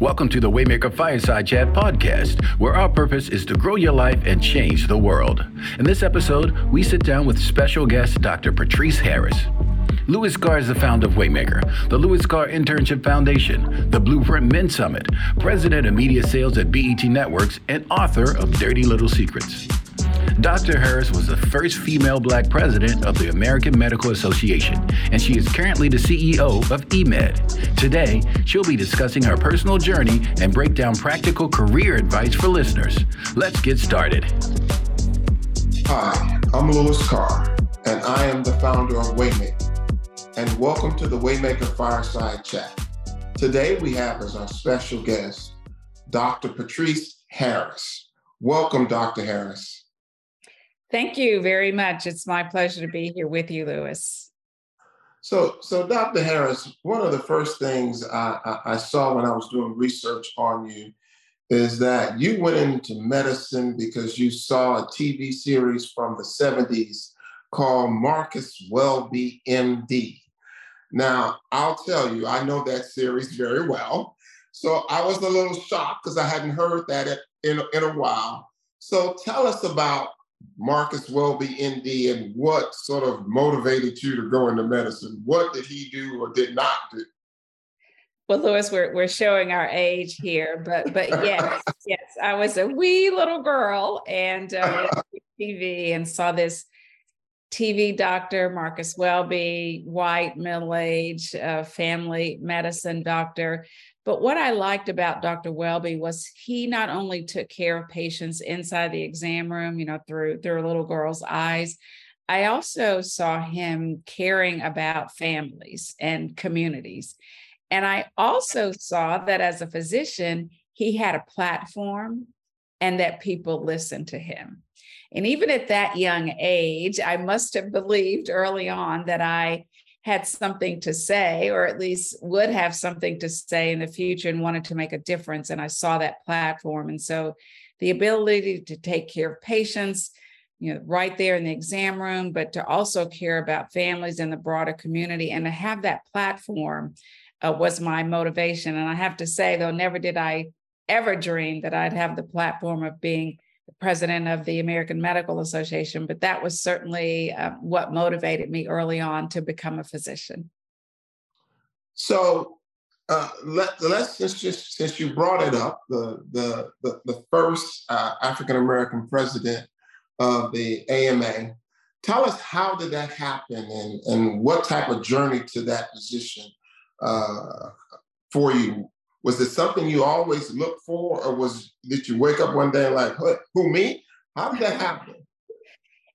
Welcome to the Waymaker Fireside Chat podcast, where our purpose is to grow your life and change the world. In this episode, we sit down with special guest Dr. Patrice Harris. Louis Carr is the founder of Waymaker, the Louis Carr Internship Foundation, the Blueprint Men Summit, president of media sales at BET Networks, and author of Dirty Little Secrets. Dr. Harris was the first female black president of the American Medical Association, and she is currently the CEO of eMed. Today, she'll be discussing her personal journey and break down practical career advice for listeners. Let's get started. Hi, I'm Louis Carr, and I am the founder of Waymaker. And welcome to the Waymaker Fireside Chat. Today we have as our special guest Dr. Patrice Harris. Welcome, Dr. Harris. Thank you very much. It's my pleasure to be here with you, Louis. So, so Dr. Harris, one of the first things I, I, I saw when I was doing research on you is that you went into medicine because you saw a TV series from the 70s called Marcus Welby, MD. Now, I'll tell you, I know that series very well. So I was a little shocked because I hadn't heard that in, in a while. So tell us about Marcus Welby, MD, and what sort of motivated you to go into medicine? What did he do or did not do? Well, Louis, we're we're showing our age here, but but yes, yes, I was a wee little girl and uh, TV and saw this TV doctor, Marcus Welby, white, middle age, uh, family medicine doctor, but what I liked about Dr. Welby was he not only took care of patients inside the exam room, you know, through through a little girl's eyes, I also saw him caring about families and communities. And I also saw that as a physician, he had a platform and that people listened to him. And even at that young age, I must have believed early on that I had something to say, or at least would have something to say in the future and wanted to make a difference. And I saw that platform. And so the ability to take care of patients, you know, right there in the exam room, but to also care about families in the broader community and to have that platform uh, was my motivation. And I have to say, though, never did I ever dream that I'd have the platform of being president of the American Medical Association, but that was certainly uh, what motivated me early on to become a physician. So uh, let, us just since you brought it up, the the the, the first uh, African American president of the AMA. Tell us how did that happen, and and what type of journey to that position uh, for you was it something you always looked for, or was did you wake up one day like, who who me? How did that happen?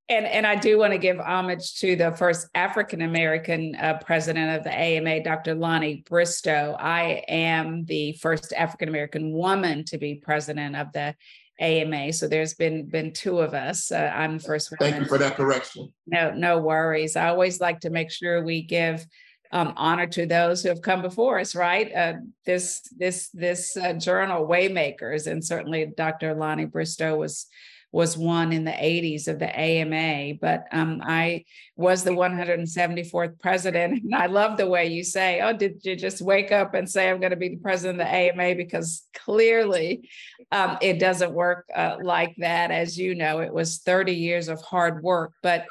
And, and I do want to give homage to the first African American uh, president of the AMA, Dr. Lonnie Bristow. I am the first African American woman to be president of the AMA. So there's been been two of us. Uh, I'm the first. Thank you for that correction. No, no worries. I always like to make sure we give um, honor to those who have come before us, right? Uh, this this this uh, journal, Waymakers, and certainly Dr. Lonnie Bristow was was one in the 80s of the AMA, but um, I was the 174th president. And I love the way you say, Oh, did you just wake up and say, I'm going to be the president of the AMA? Because clearly um, it doesn't work uh, like that. As you know, it was 30 years of hard work, but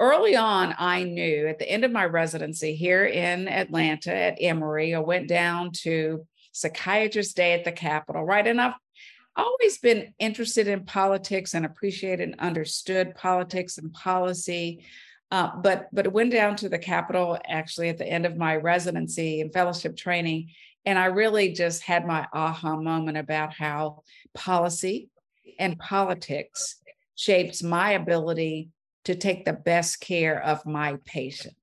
early on, I knew at the end of my residency here in Atlanta at Emory, I went down to Psychiatrist Day at the Capitol, right? And I've always been interested in politics and appreciated and understood politics and policy. Uh, but but it went down to the Capitol actually at the end of my residency and fellowship training, and I really just had my aha moment about how policy and politics shapes my ability to take the best care of my patient,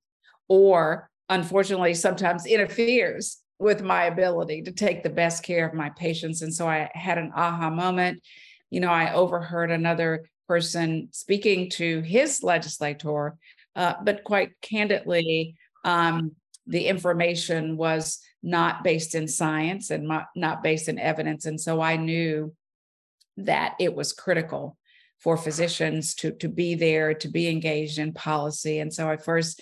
or unfortunately, sometimes interferes with my ability to take the best care of my patients. And so I had an aha moment. You know, I overheard another person speaking to his legislator, uh, but quite candidly, um, the information was not based in science and not, not based in evidence. And so I knew that it was critical for physicians to, to be there, to be engaged in policy. And so I first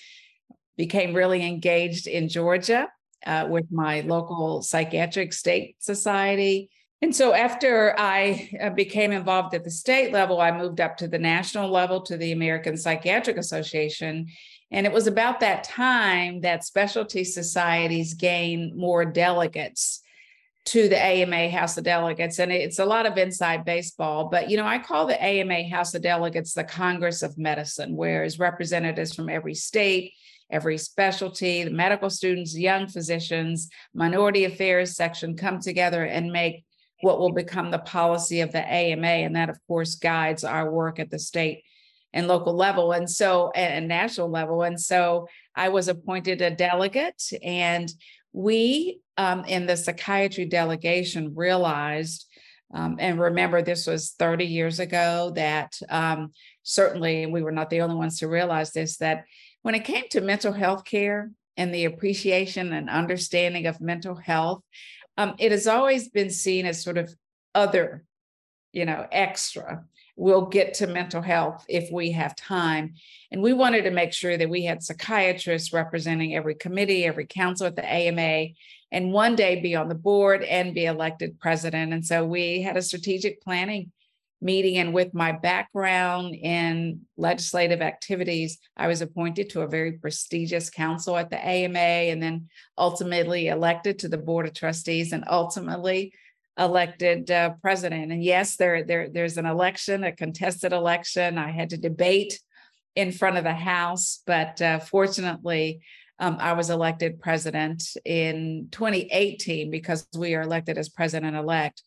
became really engaged in Georgia uh, with my local psychiatric state society. And so after I uh, became involved at the state level, I moved up to the national level to the American Psychiatric Association. And it was about that time that specialty societies gained more delegates to the AMA House of Delegates. And it's a lot of inside baseball, but you know, I call the AMA House of Delegates the Congress of Medicine, whereas representatives from every state, every specialty, the medical students, young physicians, minority affairs section come together and make what will become the policy of the AMA. And that, of course, guides our work at the state and local level. And so, and national level. And so I was appointed a delegate and we um, in the psychiatry delegation realized, um, and remember, this was 30 years ago, that um, certainly we were not the only ones to realize this, that when it came to mental health care and the appreciation and understanding of mental health, um, it has always been seen as sort of other, you know, extra we'll get to mental health if we have time. And we wanted to make sure that we had psychiatrists representing every committee, every council at the AMA, and one day be on the board and be elected president. And so we had a strategic planning meeting. And with my background in legislative activities, I was appointed to a very prestigious council at the AMA and then ultimately elected to the board of trustees and ultimately elected uh, president. And yes, there, there, there's an election, a contested election. I had to debate in front of the House, but uh, fortunately, um, I was elected president in 2018 because we are elected as president elect.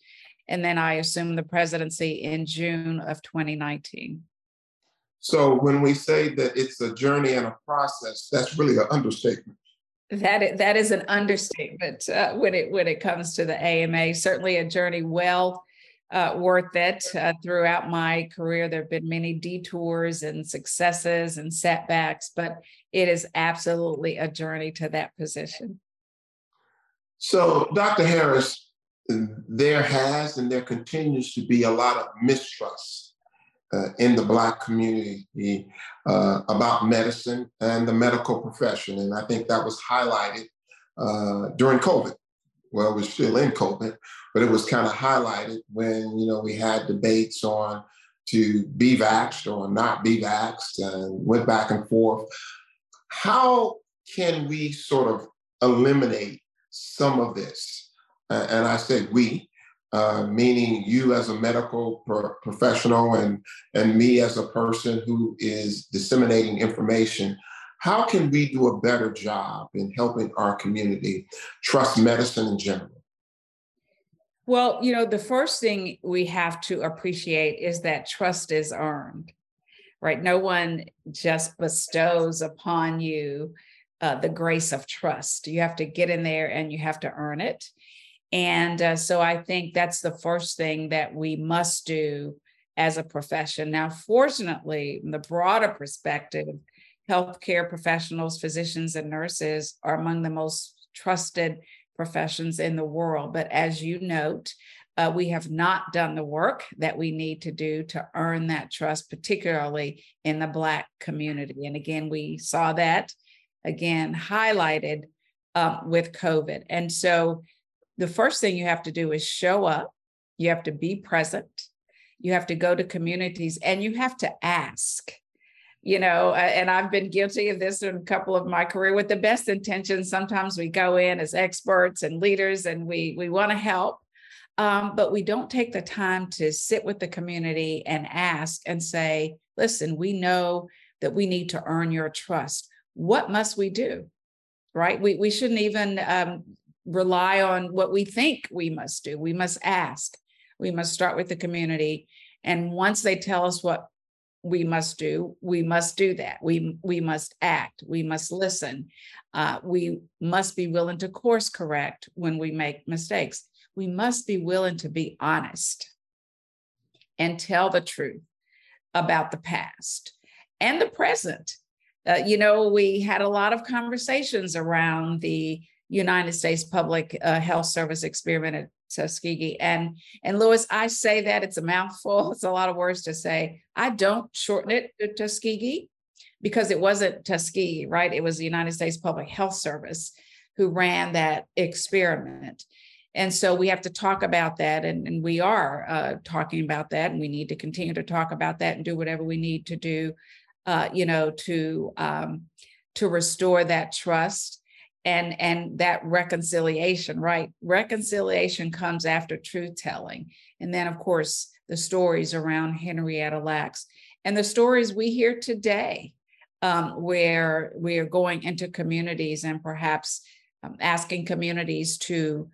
And then I assumed the presidency in June of 2019. So when we say that it's a journey and a process, that's really an understatement. That that is an understatement uh, when it when it comes to the AMA. Certainly a journey well uh, worth it. Uh, throughout my career, there have been many detours and successes and setbacks, but it is absolutely a journey to that position. So, Dr. Harris, there has and there continues to be a lot of mistrust uh, in the Black community uh, about medicine and the medical profession. And I think that was highlighted uh, during COVID. Well, we're still in COVID, but it was kind of highlighted when, you know, we had debates on to be vaxxed or not be vaxxed and went back and forth. How can we sort of eliminate some of this? and I say we, uh, meaning you as a medical pro- professional and, and me as a person who is disseminating information, how can we do a better job in helping our community trust medicine in general? Well, you know, the first thing we have to appreciate is that trust is earned, right? No one just bestows upon you uh, the grace of trust. You have to get in there and you have to earn it. And uh, so I think that's the first thing that we must do as a profession. Now, fortunately, in the broader perspective, healthcare professionals, physicians, and nurses are among the most trusted professions in the world. But as you note, uh, we have not done the work that we need to do to earn that trust, particularly in the Black community. And again, we saw that again highlighted uh, with COVID. And so the first thing you have to do is show up, you have to be present, you have to go to communities, and you have to ask. You know, and I've been guilty of this in a couple of my career with the best intentions. Sometimes we go in as experts and leaders and we we want to help, um, but we don't take the time to sit with the community and ask and say, listen, we know that we need to earn your trust. What must we do? Right? We, we shouldn't even um, rely on what we think we must do. We must ask. We must start with the community. And once they tell us what we must do, we must do that. We, we must act. We must listen. Uh, we must be willing to course correct when we make mistakes. We must be willing to be honest and tell the truth about the past and the present. Uh, you know, we had a lot of conversations around the United States Public uh, Health Service experiment at Tuskegee. And and Louis, I say that it's a mouthful. It's a lot of words to say. I don't shorten it to Tuskegee because it wasn't Tuskegee, right? It was the United States Public Health Service who ran that experiment. And so we have to talk about that, and, and we are uh, talking about that, and we need to continue to talk about that and do whatever we need to do, uh, you know, to um, to restore that trust and and that reconciliation. Right, reconciliation comes after truth telling, and then of course the stories around Henrietta Lacks and the stories we hear today, um, where we are going into communities and perhaps um, asking communities to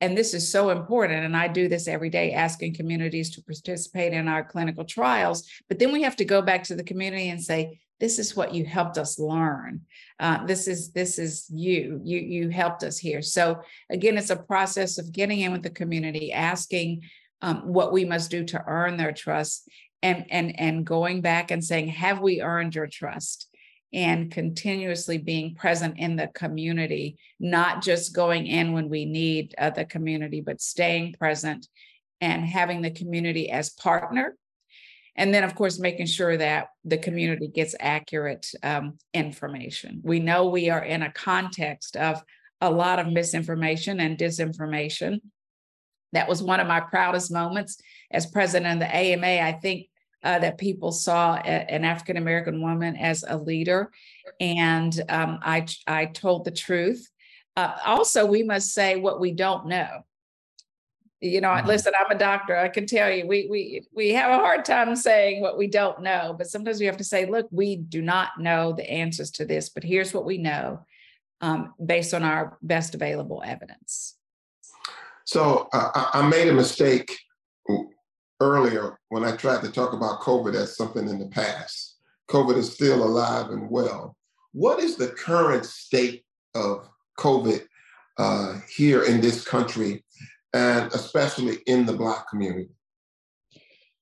and this is so important and i do this every day asking communities to participate in our clinical trials but then we have to go back to the community and say this is what you helped us learn uh, this is this is you you you helped us here so again it's a process of getting in with the community asking um, what we must do to earn their trust and and and going back and saying have we earned your trust and continuously being present in the community, not just going in when we need uh, the community, but staying present and having the community as partner. And then, of course, making sure that the community gets accurate um, information. We know we are in a context of a lot of misinformation and disinformation. That was one of my proudest moments as president of the AMA. I think uh, that people saw a, an African American woman as a leader, and um, I I told the truth. Uh, also, we must say what we don't know. You know, mm-hmm. listen, I'm a doctor. I can tell you, we we we have a hard time saying what we don't know, but sometimes we have to say, look, we do not know the answers to this, but here's what we know um, based on our best available evidence. So uh, I made a mistake earlier when I tried to talk about COVID as something in the past. COVID is still alive and well. What is the current state of COVID uh, here in this country, and especially in the Black community?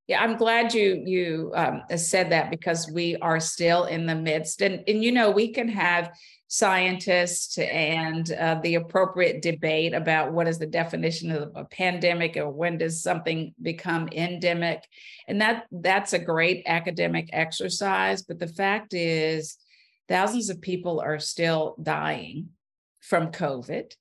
Yeah, I'm glad you you um, said that because we are still in the midst, and and you know we can have scientists and uh, the appropriate debate about what is the definition of a pandemic or when does something become endemic. And that that's a great academic exercise but the fact is thousands of people are still dying from covid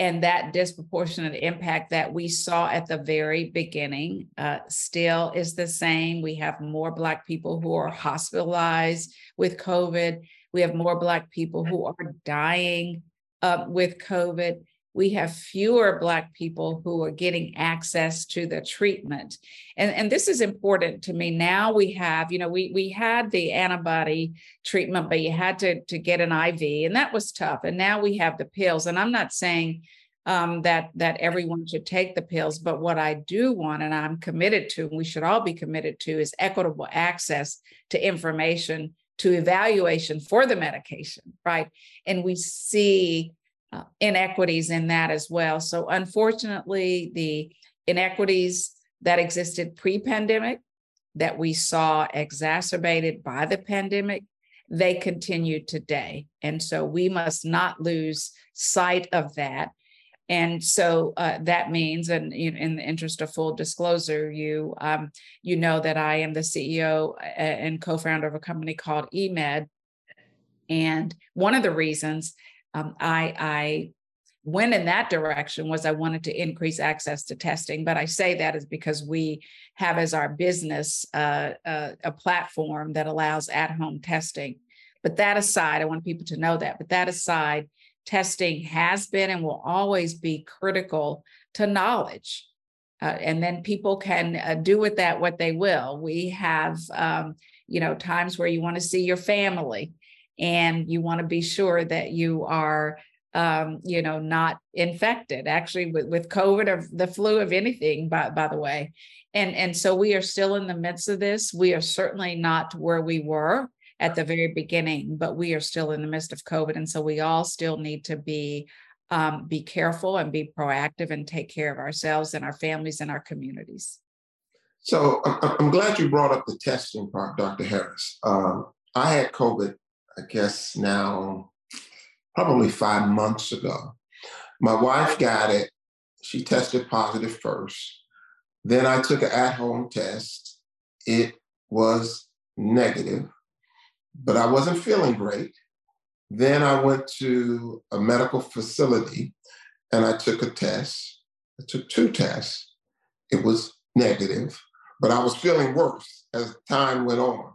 and that disproportionate impact that we saw at the very beginning uh, still is the same we have more black people who are hospitalized with covid we have more Black people who are dying uh, with COVID. We have fewer Black people who are getting access to the treatment. And, and this is important to me. Now we have, you know, we, we had the antibody treatment, but you had to, to get an IV, and that was tough. And now we have the pills. And I'm not saying um, that that everyone should take the pills. But what I do want, and I'm committed to, and we should all be committed to, is equitable access to information to evaluation for the medication, right? And we see uh, inequities in that as well. So, unfortunately, the inequities that existed pre pandemic that we saw exacerbated by the pandemic, they continue today. And so, we must not lose sight of that and so uh, that means, and in the interest of full disclosure, you um, you know that I am the CEO and co-founder of a company called eMed, and one of the reasons um, I, I went in that direction was I wanted to increase access to testing. But I say that is because we have as our business uh, uh, a platform that allows at-home testing. But that aside, I want people to know that. But that aside, testing has been and will always be critical to knowledge. Uh, and then people can uh, do with that what they will. We have, um, you know, times where you want to see your family and you want to be sure that you are, um, you know, not infected actually with, with COVID or the flu of anything, by, by the way. And, and so we are still in the midst of this. We are certainly not where we were at the very beginning, but we are still in the midst of COVID. And so we all still need to be um, be careful and be proactive and take care of ourselves and our families and our communities. So I'm glad you brought up the testing part, Dr. Harris. Um, I had COVID, I guess now probably five months ago. My wife got it. She tested positive first. Then I took an at home test. It was negative but I wasn't feeling great. Then I went to a medical facility and I took a test. I took two tests. It was negative, but I was feeling worse as time went on.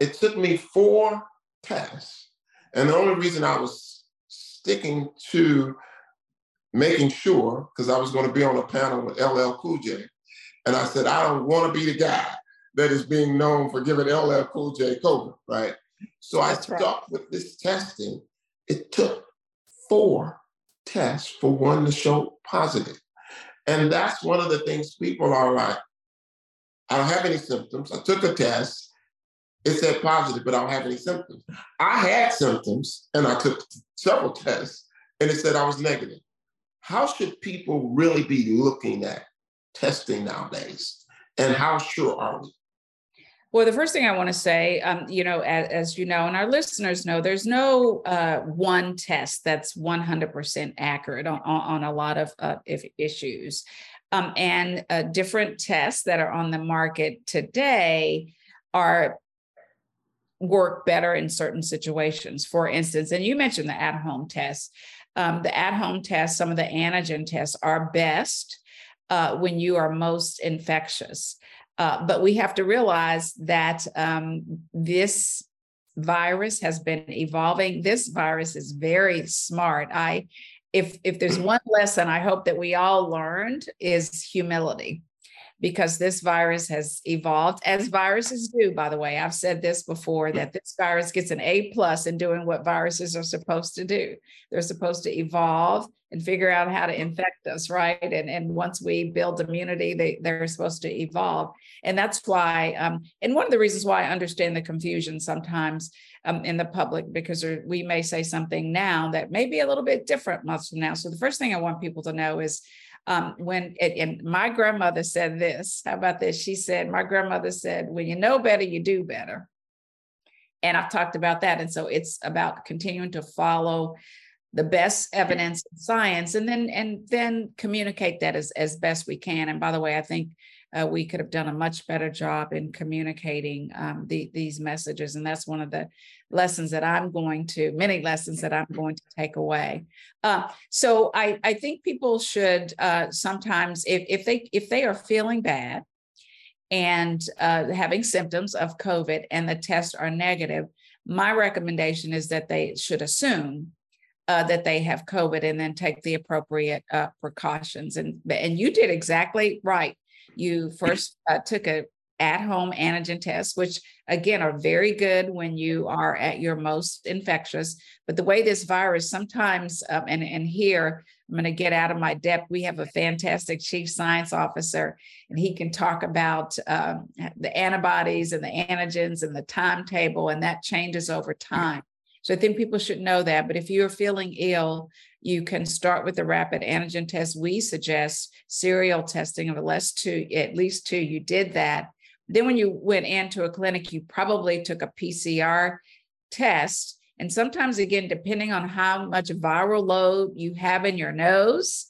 It took me four tests. And the only reason I was sticking to making sure, because I was going to be on a panel with LL Cool J, and I said, I don't want to be the guy that is being known for giving LL Cool J COVID, right? So I That's stuck right. with this testing. It took four tests for one to show positive. And that's one of the things people are like, I don't have any symptoms. I took a test. It said positive, but I don't have any symptoms. I had symptoms and I took several tests and it said I was negative. How should people really be looking at testing nowadays? And how sure are we? Well, the first thing I want to say, um, you know, as, as, you know, and our listeners know, there's no uh, one test that's 100% accurate on, on a lot of uh, issues. Um, and uh, different tests that are on the market today are work better in certain situations. For instance, and you mentioned the at-home tests. Um, the at-home tests, some of the antigen tests are best uh, when you are most infectious. Uh, but we have to realize that um, this virus has been evolving. This virus is very smart. I, if if there's one lesson I hope that we all learned is humility because this virus has evolved as viruses do by the way. I've said this before that this virus gets an a plus in doing what viruses are supposed to do. They're supposed to evolve and figure out how to infect us right? And, and once we build immunity they, they're supposed to evolve. And that's why um, and one of the reasons why i understand the confusion sometimes um, in the public because we may say something now that may be a little bit different months from now. So the first thing i want people to know is um, when it, and my grandmother said this. How about this? She said, my grandmother said, when you know better, you do better. And I've talked about that. And so it's about continuing to follow the best evidence science and then and then communicate that as, as best we can. And by the way, I think uh, we could have done a much better job in communicating um, the, these messages. And that's one of the lessons that I'm going to, many lessons that I'm going to take away. Uh, so I, I think people should uh, sometimes, if, if they if they are feeling bad and uh, having symptoms of COVID and the tests are negative, my recommendation is that they should assume uh, that they have COVID and then take the appropriate uh, precautions. And and you did exactly right. You first uh, took a at-home antigen test, which again are very good when you are at your most infectious. But the way this virus sometimes, um, and and here I'm going to get out of my depth. We have a fantastic chief science officer, and he can talk about um, the antibodies and the antigens and the timetable, and that changes over time. So I think people should know that. But if you're feeling ill, you can start with the rapid antigen test. We suggest serial testing of at least two, at least two. You did that. Then when you went into a clinic, you probably took a PCR test. And sometimes, again, depending on how much viral load you have in your nose,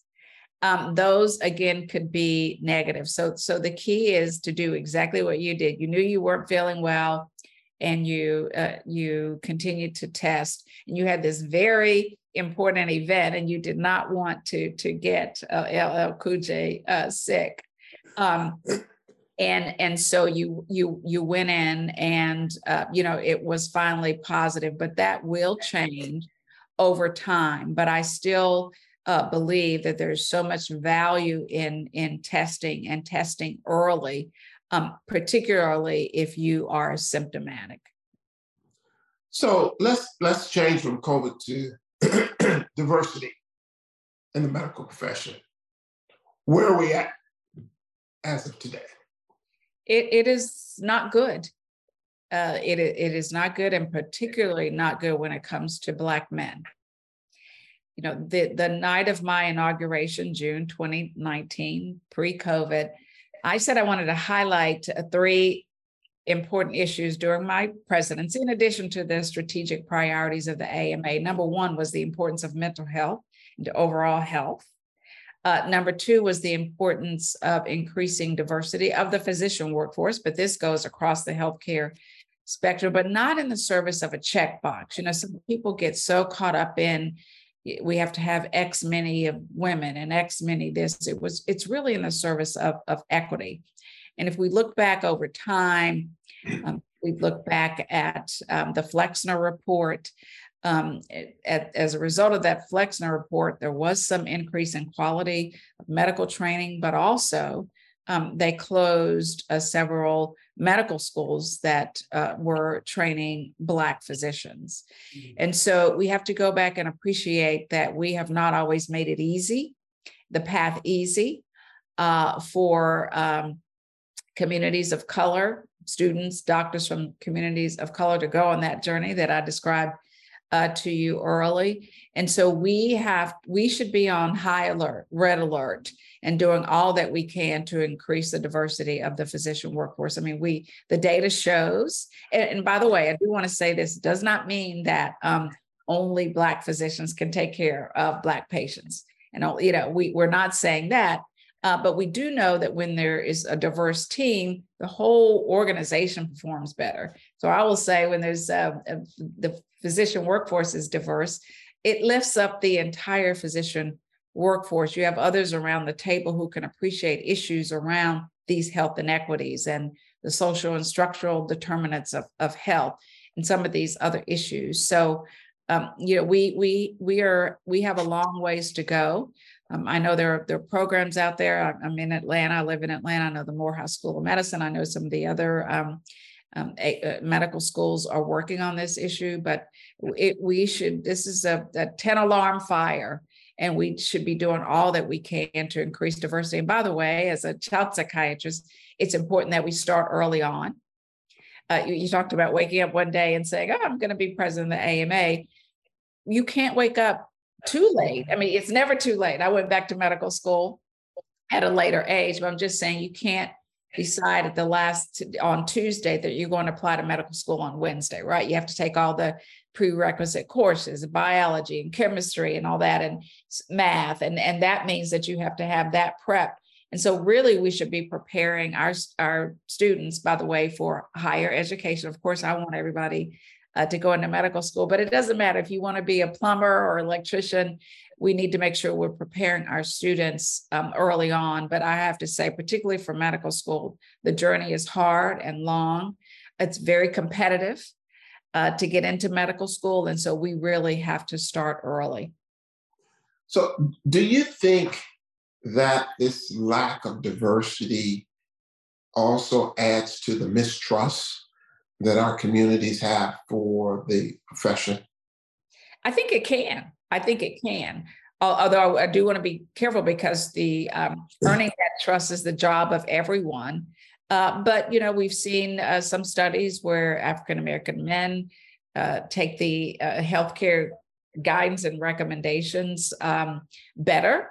um, those again could be negative. So, so the key is to do exactly what you did. You knew you weren't feeling well, and you uh, you continued to test, and you had this very important event and you did not want to to get uh, LL Cool J uh, sick. Um, and and so you you you went in and uh, you know it was finally positive but that will change over time but i still uh, believe that there's so much value in in testing and testing early um, particularly if you are symptomatic so let's let's change from covid to diversity in the medical profession. Where are we at as of today? It, it is not good. Uh, it, it is not good, and particularly not good when it comes to Black men. You know, the, the night of my inauguration, June 2019, pre COVID, I said I wanted to highlight three important issues during my presidency, in addition to the strategic priorities of the AMA. Number one was the importance of mental health and overall health. Uh, number two was the importance of increasing diversity of the physician workforce, but this goes across the healthcare spectrum, but not in the service of a checkbox. You know, some people get so caught up in we have to have X many of women and X many this. It was it's really in the service of, of equity. And if we look back over time, um, we look back at um, the Flexner report. Um, at, as a result of that Flexner report, there was some increase in quality of medical training, but also um, they closed uh, several medical schools that uh, were training Black physicians. Mm-hmm. And so we have to go back and appreciate that we have not always made it easy, the path easy uh, for um, communities of color, students, doctors from communities of color to go on that journey that I described uh, to you early. And so we have, we should be on high alert, red alert, and doing all that we can to increase the diversity of the physician workforce. I mean, we, the data shows, and, and by the way, I do want to say this does not mean that um, only Black physicians can take care of Black patients. And, you know, we, we're not saying that, uh, but we do know that when there is a diverse team, the whole organization performs better. So I will say when there's uh, a, the physician workforce is diverse, it lifts up the entire physician workforce. You have others around the table who can appreciate issues around these health inequities and the social and structural determinants of, of health and some of these other issues. So um, you know, we we we are we have a long ways to go. Um, I know there are, there are programs out there. I'm in Atlanta. I live in Atlanta. I know the Morehouse School of Medicine. I know some of the other um, um, a, uh, medical schools are working on this issue, but it, we should, this is a, a 10 alarm fire, and we should be doing all that we can to increase diversity. And by the way, as a child psychiatrist, it's important that we start early on. Uh, you, you talked about waking up one day and saying, Oh, I'm going to be president of the AMA. You can't wake up too late. I mean, it's never too late. I went back to medical school at a later age, but I'm just saying you can't decide at the last on Tuesday that you're going to apply to medical school on Wednesday, right? You have to take all the prerequisite courses, biology and chemistry and all that, and math, and and that means that you have to have that prep. And so, really, we should be preparing our our students, by the way, for higher education. Of course, I want everybody uh, to go into medical school. But it doesn't matter if you want to be a plumber or electrician, we need to make sure we're preparing our students um, early on. But I have to say, particularly for medical school, the journey is hard and long. It's very competitive uh, to get into medical school. And so we really have to start early. So, do you think that this lack of diversity also adds to the mistrust that our communities have for the profession? I think it can. I think it can. Although I do want to be careful because the um, earning that trust is the job of everyone. Uh, but you know, we've seen uh, some studies where African American men uh, take the uh, healthcare guidance and recommendations um, better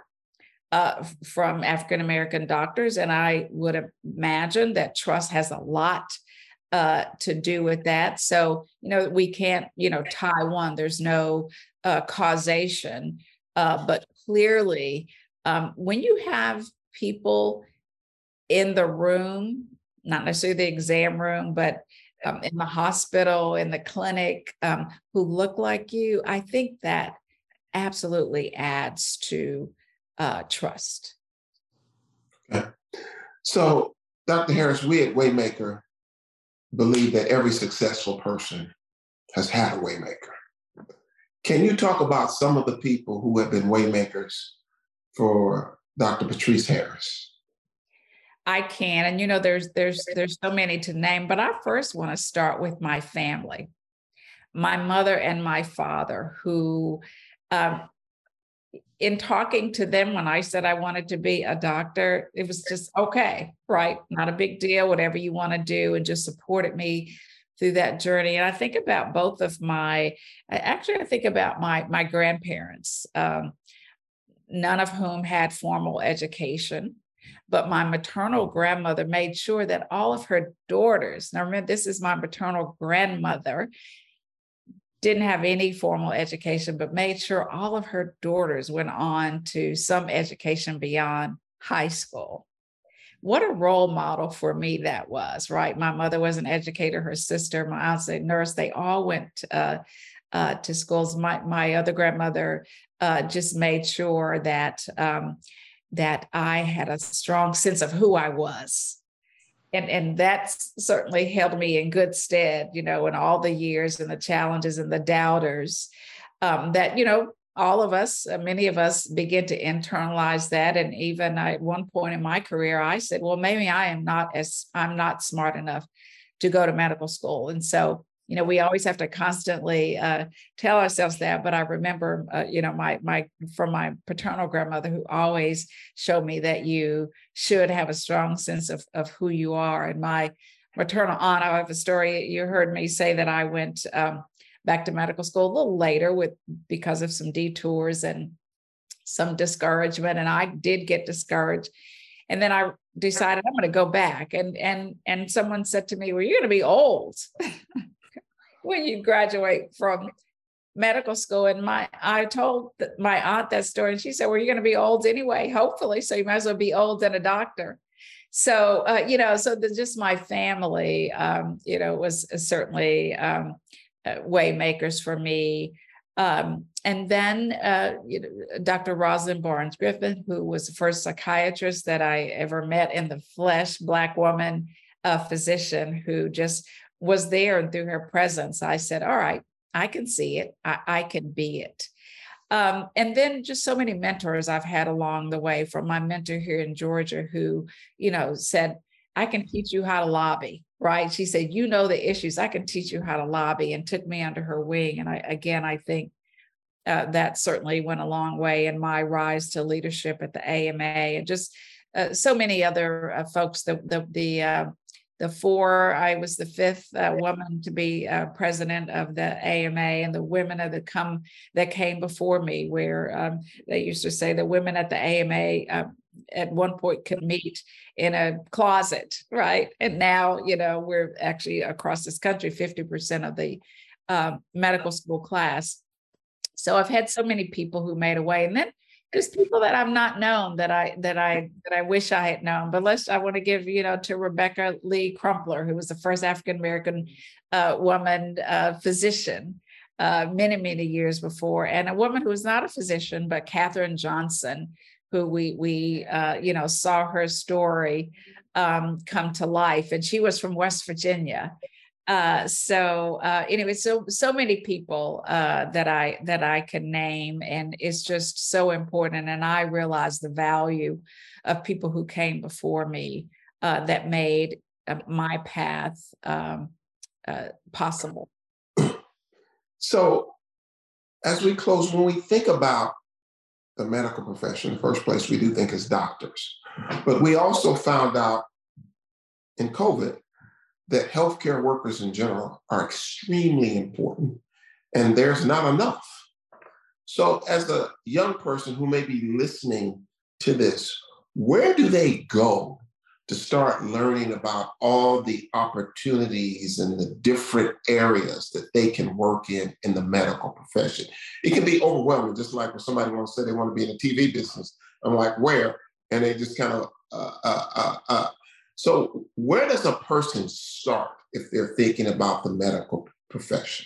uh, from African American doctors, and I would imagine that trust has a lot uh, to do with that. So, you know, we can't, you know, tie one, there's no uh, causation. Uh, but clearly, um, when you have people in the room, not necessarily the exam room, but um, in the hospital, in the clinic, um, who look like you, I think that absolutely adds to uh, trust. Okay. So, Dr. Harris, we at Waymaker believe that every successful person has had a waymaker. Can you talk about some of the people who have been waymakers for Dr. Patrice Harris? I can, and you know, there's there's there's so many to name, but I first want to start with my family, my mother and my father, who um, in talking to them when I said I wanted to be a doctor, it was just okay, right? Not a big deal, whatever you want to do, and just supported me through that journey. And I think about both of my, actually, I think about my my grandparents, um, none of whom had formal education. But my maternal grandmother made sure that all of her daughters, now remember, this is my maternal grandmother, didn't have any formal education, but made sure all of her daughters went on to some education beyond high school. what a role model for me that was, right? My mother was an educator, her sister, my aunt's a nurse. They all went uh, uh, to schools. My my other grandmother uh, just made sure that um, that I had a strong sense of who I was. And, and that's certainly held me in good stead, you know, in all the years and the challenges and the doubters um, that, you know, all of us, uh, many of us begin to internalize that. And even I, at one point in my career, I said, well, maybe I am not as, I'm not smart enough to go to medical school. And so, you know, we always have to constantly uh, tell ourselves that. But I remember, uh, you know, my, my, from my paternal grandmother who always showed me that you should have a strong sense of, of who you are. And my maternal aunt, I have a story, you heard me say that I went, um, back to medical school a little later with because of some detours and some discouragement and I did get discouraged and then I decided I'm going to go back and and and someone said to me well you're going to be old when you graduate from medical school and my I told my aunt that story and she said well you're going to be old anyway hopefully so you might as well be old than a doctor so uh, you know so the, just my family um, you know was certainly um, uh, way makers for me. Um, and then uh, you know, Dr. Rosalind Barnes Griffin, who was the first psychiatrist that I ever met in the flesh, Black woman, a physician who just was there. And through her presence, I said, All right, I can see it, I, I can be it. Um, and then just so many mentors I've had along the way from my mentor here in Georgia who, you know, said, I can teach you how to lobby right? She said, You know the issues. I can teach you how to lobby, and took me under her wing. And I, again, I think uh, that certainly went a long way in my rise to leadership at the AMA and just uh, so many other uh, folks. The, the, the, uh, the four, I was the fifth uh, woman to be uh, president of the AMA, and the women of the come that came before me, where um, they used to say the women at the AMA at one point could meet in a closet, right? And now, you know, we're actually across this country, 50% of the um, medical school class. So I've had so many people who made a way. And then there's people that I've not known that I that I that I wish I had known. But let's I want to give you know to Rebecca Lee Crumpler, who was the first African American uh, woman uh, physician uh, many many years before, and a woman who was not a physician, but Katherine Johnson, who we we uh, you know saw her story um, come to life, and she was from West Virginia. Uh, so uh, anyway, so so many people uh, that I that I can name, and it's just so important. And I realize the value of people who came before me uh, that made uh, my path um, uh, possible. So, as we close, when we think about the medical profession. The first place, we do think as doctors. But we also found out in COVID that healthcare workers in general are extremely important, and there's not enough. So, as a young person who may be listening to this, where do they go to start learning about all the opportunities and the different areas that they can work in in the medical profession. It can be overwhelming, just like when somebody wants to say they want to be in the TV business. I'm like, where? And they just kind of, uh, uh, uh, uh, so where does a person start if they're thinking about the medical profession?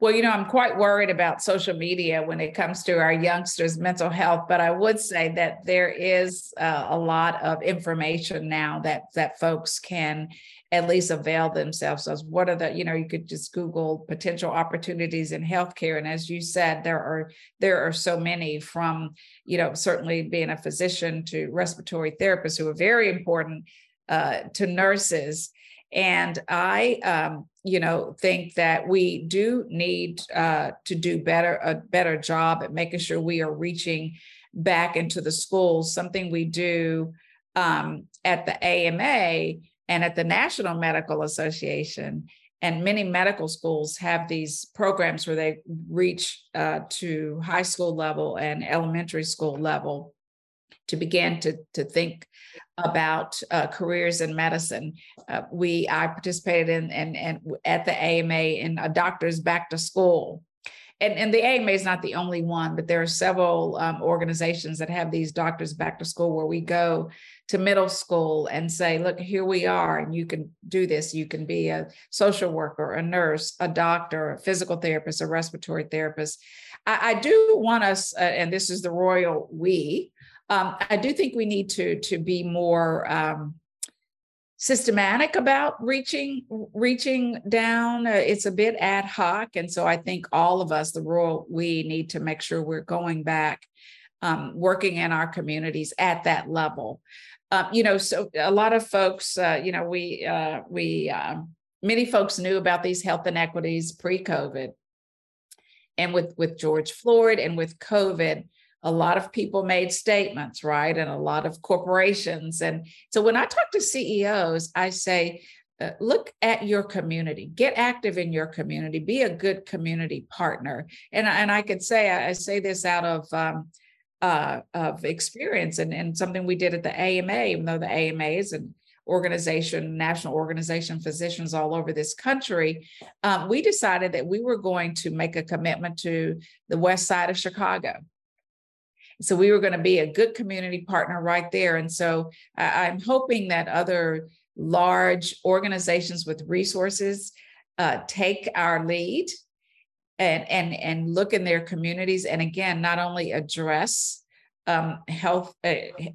Well, you know, I'm quite worried about social media when it comes to our youngsters' mental health, but I would say that there is uh, a lot of information now that that folks can at least avail themselves of. What are the, you know, you could just Google potential opportunities in healthcare, and as you said, there are there are so many from, you know, certainly being a physician to respiratory therapists who are very important uh, to nurses and I, um, you know, think that we do need uh, to do better a better job at making sure we are reaching back into the schools. Something we do um, at the AMA and at the National Medical Association. And many medical schools have these programs where they reach uh, to high school level and elementary school level to begin to, to think about uh, careers in medicine. Uh, we I participated in and and at the AMA in a doctor's back to school. and, and the AMA is not the only one, but there are several um, organizations that have these doctors back to school where we go to middle school and say, look, here we are, and you can do this. You can be a social worker, a nurse, a doctor, a physical therapist, a respiratory therapist. I, I do want us, uh, and this is the royal we, um, I do think we need to, to be more um, systematic about reaching reaching down. Uh, it's a bit ad hoc and so i think all of us the royal we need to make sure we're going back um, working in our communities at that level. Um, you know so a lot of folks uh, you know we uh, we um, many folks knew about these health inequities pre-covid. And with with george floyd and with covid a lot of people made statements, right? And a lot of corporations. And so when I talk to CEOs, I say, uh, look at your community, get active in your community, be a good community partner. And, and I could say, I, say this out of, um, uh, of experience and, and something we did at the AMA, even though the AMA is an organization, national organization, physicians all over this country, um, we decided that we were going to make a commitment to the west side of Chicago. So we were going to be a good community partner right there. And so I, am hoping that other large organizations with resources uh, take our lead and, and, and look in their communities. And again, not only address um, health uh,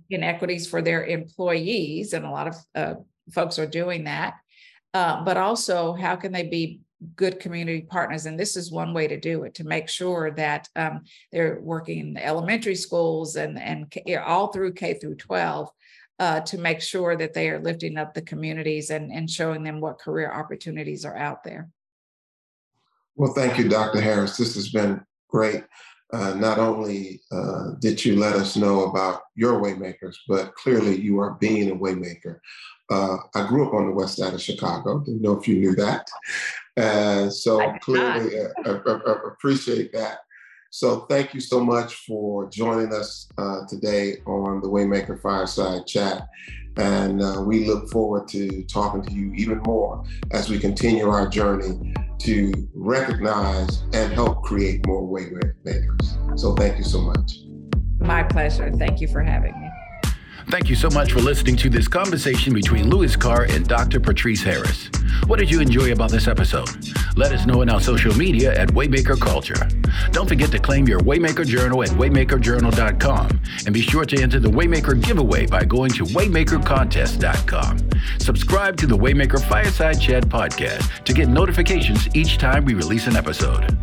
inequities for their employees, and a lot of uh, folks are doing that, uh, but also how can they be good community partners. And this is one way to do it to make sure that um, they're working in the elementary schools and, and all through K through 12 uh, to make sure that they are lifting up the communities and, and showing them what career opportunities are out there. Well, thank you, Dr. Harris. This has been great. Uh, not only uh, did you let us know about your Waymakers, but clearly you are being a Waymaker. Uh, I grew up on the west side of Chicago. Didn't know if you knew that. And so clearly uh, uh, appreciate that. So thank you so much for joining us uh, today on the Waymaker Fireside Chat. And uh, we look forward to talking to you even more as we continue our journey to recognize and help create more Waymakers. So thank you so much. My pleasure. Thank you for having me. Thank you so much for listening to this conversation between Louis Carr and Dr. Patrice Harris. What did you enjoy about this episode? Let us know in our social media at Waymaker Culture. Don't forget to claim your Waymaker Journal at waymakerjournal.com and be sure to enter the Waymaker giveaway by going to waymakercontest.com. Subscribe to the Waymaker Fireside Chat podcast to get notifications each time we release an episode.